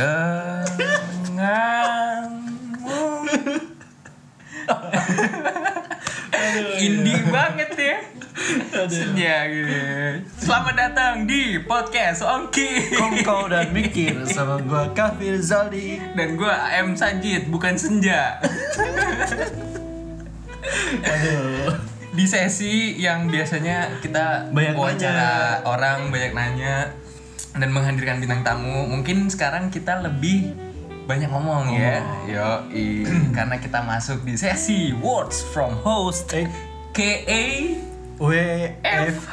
denganmu Indie banget ya. Senja gitu Selamat datang di podcast Ongki. Kongko dan mikir sama gua Kafir Zaldi. Dan gue AM Sajid, bukan Senja. Aduh. Di sesi yang biasanya kita Banyak wawancara orang, banyak nanya Dan menghadirkan bintang tamu Mungkin sekarang kita lebih banyak ngomong ya. Yo, karena kita masuk di sesi Words from Host Eh, KA W FH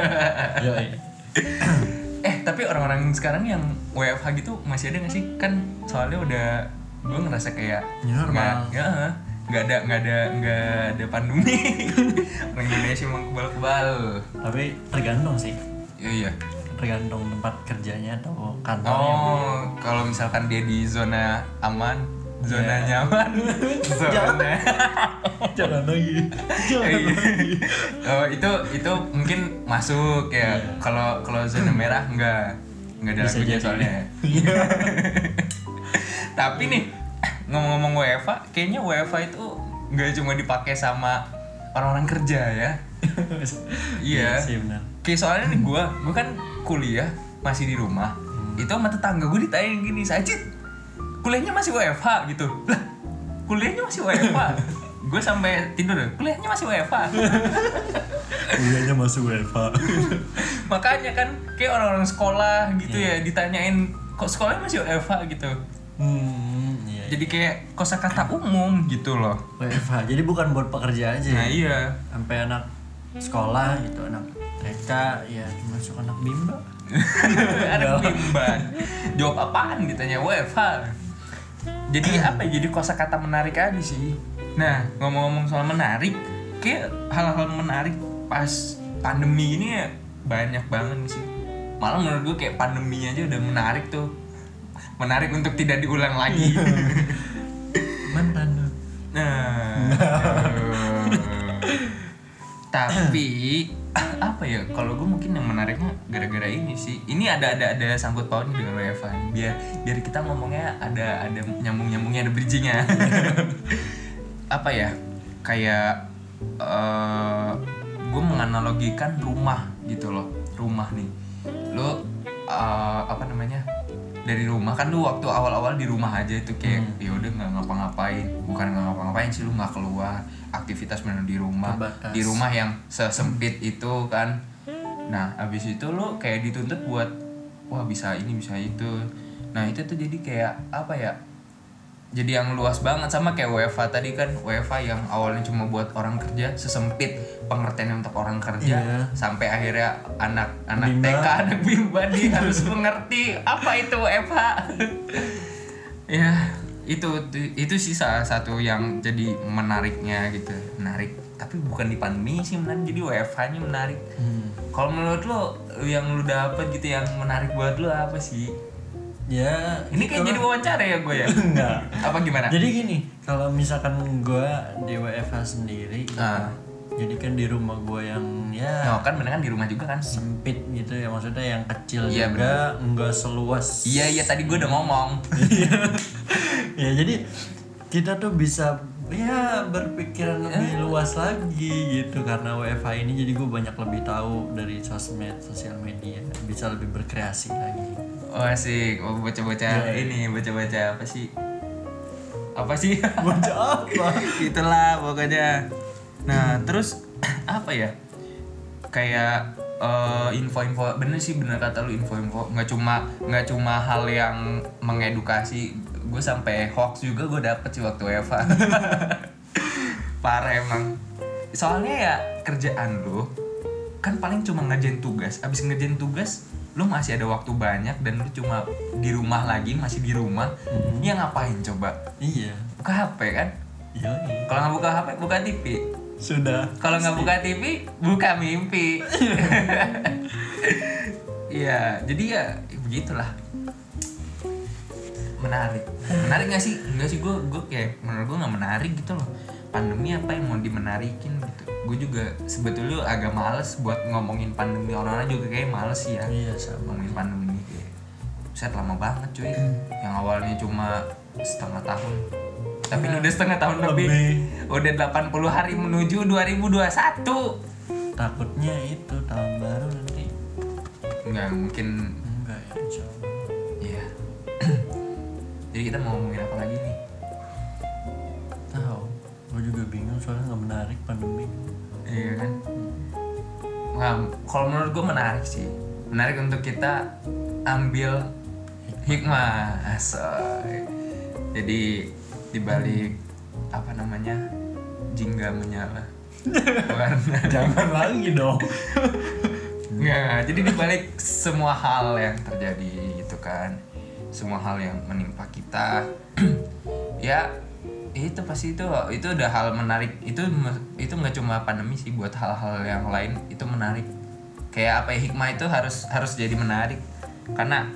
Yo, Eh tapi orang-orang sekarang yang WFH gitu masih ada gak sih? Kan soalnya udah gue ngerasa kayak New normal. nggak ya, nggak ada nggak ada nggak ada pandemi. Orang Indonesia emang kebal-kebal. Tapi tergantung sih. iya iya Tergantung tempat kerjanya atau kantornya. oh kalau misalkan dia di zona aman zona nyaman zona Jangan lagi. Jangan Iya. oh itu itu mungkin masuk ya kalau kalau zona merah enggak enggak ada lagunya soalnya Iya. Tapi nih ngomong-ngomong WFA, kayaknya WFA itu nggak cuma dipakai sama orang-orang kerja ya. Iya. sih benar. Kayak soalnya nih gue, gue kan kuliah masih di rumah. Itu sama tetangga gue ditanya gini, Sajid, kuliahnya masih WFH gitu. Lah, kuliahnya masih WFH. gue sampai tidur, kuliahnya masih WFH. Kuliahnya masuk WFA. Makanya kan kayak orang-orang sekolah gitu ya ditanyain kok sekolahnya masih WFH gitu. Hmm, iya. Jadi kayak kosakata umum gitu loh. WFH. Jadi bukan buat pekerja aja. Nah ya? iya. Sampai anak sekolah gitu, anak TK, ya termasuk anak bimba. Ada bimban. Jawab apaan ditanya WFH. Jadi apa ya? Jadi kosakata menarik aja sih. Nah, ngomong-ngomong soal menarik, kayak hal-hal menarik pas pandemi ini ya banyak banget sih. Malah menurut gue kayak pandeminya aja udah menarik tuh. Menarik untuk tidak diulang lagi. Mantan. Nah, tapi apa ya? Kalau gue mungkin yang menariknya gara-gara ini sih. Ini ada ada ada sangkut pautnya dengan WFH. Biar biar kita ngomongnya ada ada nyambung nyambungnya ada bridgingnya. apa ya? Kayak eh gue menganalogikan rumah gitu loh. Rumah nih. Lo eh, apa namanya? Dari rumah. Kan lu waktu awal-awal di rumah aja itu kayak ya udah nggak ngapa-ngapain. Bukan nggak ngapa-ngapain sih lu nggak keluar. Aktivitas bener di rumah. Terbatas. di rumah yang sesempit itu kan. Nah abis itu lu kayak dituntut buat wah bisa ini bisa itu. Nah itu tuh jadi kayak apa ya jadi yang luas banget sama kayak WFA tadi kan WFA yang awalnya cuma buat orang kerja sesempit pengertian untuk orang kerja Iya. sampai akhirnya anak anak Bimba. TK anak bimba dia harus mengerti apa itu WFH ya itu itu sih salah satu yang jadi menariknya gitu menarik tapi bukan di pandemi sih menarik jadi WFH nya menarik Hmm. kalau menurut lo yang lu dapet gitu yang menarik buat lo apa sih Ya, ini kayak jadi wawancara ya gue ya enggak. apa gimana Jadi gini, kalau misalkan gua di WFH sendiri, Ah. jadi kan di rumah gua yang ya No, kan bener kan di rumah juga kan sempit gitu ya, maksudnya yang kecil Iya, juga, enggak seluas. Iya iya tadi gue udah ngomong. ya jadi kita tuh bisa ya berpikiran lebih luas lagi gitu karena WFH ini jadi gue banyak lebih tahu dari sosmed sosial media bisa lebih berkreasi lagi Oh asik, oh, bocah-bocah Iya. ini bocah-bocah apa sih? Apa sih? bocah apa Itulah pokoknya. Nah terus apa ya? Kayak eh, info-info bener sih bener kata lu info-info nggak cuma nggak cuma hal yang mengedukasi gue sampai hoax juga gue dapet sih waktu Eva parah emang soalnya ya kerjaan lu kan paling cuma ngerjain tugas abis ngerjain tugas lu masih ada waktu banyak dan lu cuma di rumah lagi masih di rumah ya ngapain coba? Iya. Buka HP kan? Iya kalau nggak buka HP buka TV sudah. Kalau nggak buka TV buka mimpi. Iya jadi ya begitulah. Menarik. Menarik nggak sih? Nggak sih gue gue kayak menurut gue nggak menarik gitu loh. Pandemi apa yang mau dimenarikin gitu gue juga sebetulnya agak males buat ngomongin pandemi. Orang-orang juga kayak males sih ya iya sama. ngomongin pandemi. Kayak set lama banget cuy. Yang awalnya cuma setengah tahun. Tapi ini udah setengah tahun lebih, Lebih. udah 80 hari menuju 2021 takutnya itu tahun baru nanti. Nggak mungkin enggak ya insya Allah. Iya. Jadi kita mau bingung soalnya nggak menarik pandemi Iya kan? Nah, kalau menurut gue menarik sih. Menarik untuk kita ambil hikmah. Asoy. Jadi dibalik apa namanya jingga menyala warna. jangan lagi dong Nggak, jadi dibalik semua hal yang terjadi gitu kan Semua hal yang menimpa kita Ya itu pasti itu itu udah hal menarik. Itu itu nggak cuma pandemi sih buat hal-hal yang lain itu menarik. Kayak apa ya hikmah itu harus harus jadi menarik. Karena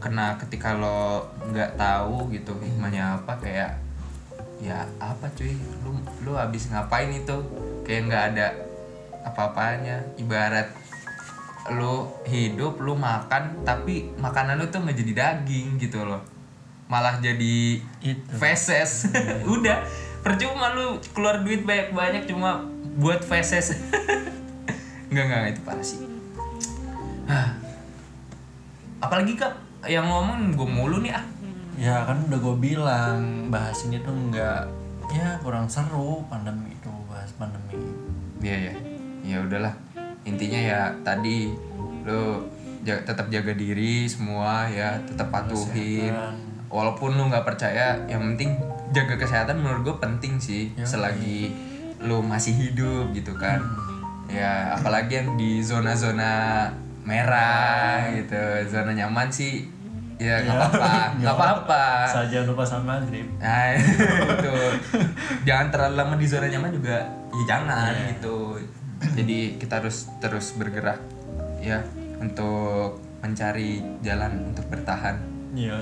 karena ketika lo nggak tahu gitu hikmahnya apa kayak ya apa cuy lu lu habis ngapain itu? Kayak nggak ada apa-apanya. Ibarat lu hidup lu makan tapi makanan lu tuh nggak jadi daging gitu loh malah jadi itu. feses. Udah percuma lu keluar duit banyak banyak cuma buat feses. Nggak nggak itu parah sih. Apalagi kak yang ngomong gue mulu nih ah. Ya kan udah gue bilang bahas ini tuh nggak ya kurang seru pandemi itu bahas pandemi. Iya ya, ya udahlah. Intinya ya tadi lo ja- tetap jaga diri semua ya, tetap patuhin. Kesehatan. Walaupun lu nggak percaya, yang penting jaga kesehatan menurut gue penting sih. Ya. Selagi lu masih hidup gitu kan. Ya apalagi yang di zona-zona merah gitu, zona nyaman sih. Ya nggak Ya, apa-apa, nggak apa-apa. saja lupa sama maghrib Nah, itu. jangan terlalu lama di zona nyaman juga ya jangan Iya. gitu. Jadi kita harus terus bergerak ya untuk mencari jalan untuk bertahan. Iya.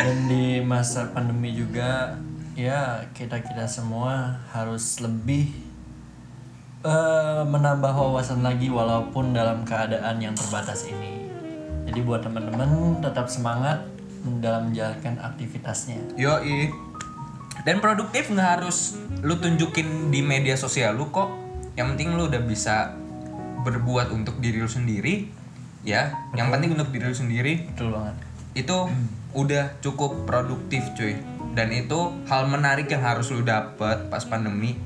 Dan di masa pandemi juga ya kita kita semua harus lebih eh, menambah wawasan lagi walaupun dalam keadaan yang terbatas ini. Jadi buat teman-teman tetap semangat dalam menjalankan aktivitasnya. Yoi. Dan produktif nggak harus lu tunjukin di media sosial lu kok. Yang penting lu udah bisa berbuat untuk diri lu sendiri ya. Yang penting untuk diri lu sendiri Betul banget. Itu udah cukup produktif cuy. Dan itu hal menarik yang harus lu dapet pas pandemi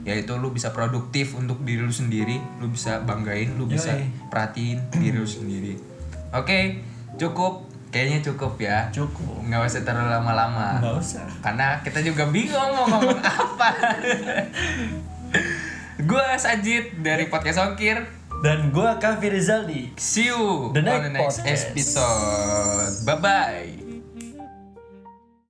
yaitu lu bisa produktif untuk diri lu sendiri lu bisa banggain lu bisa Yoi. perhatiin diri lu sendiri. Oke cukup. Kayaknya cukup ya. Cukup. nggak usah terlalu lama-lama. Nggak usah. karena kita juga bingung mau ngomong apa. Gue Sajid dari podcast Ongkir Dan gua Kavi Rizaldi. see you The on next the next podcast. episode bye bye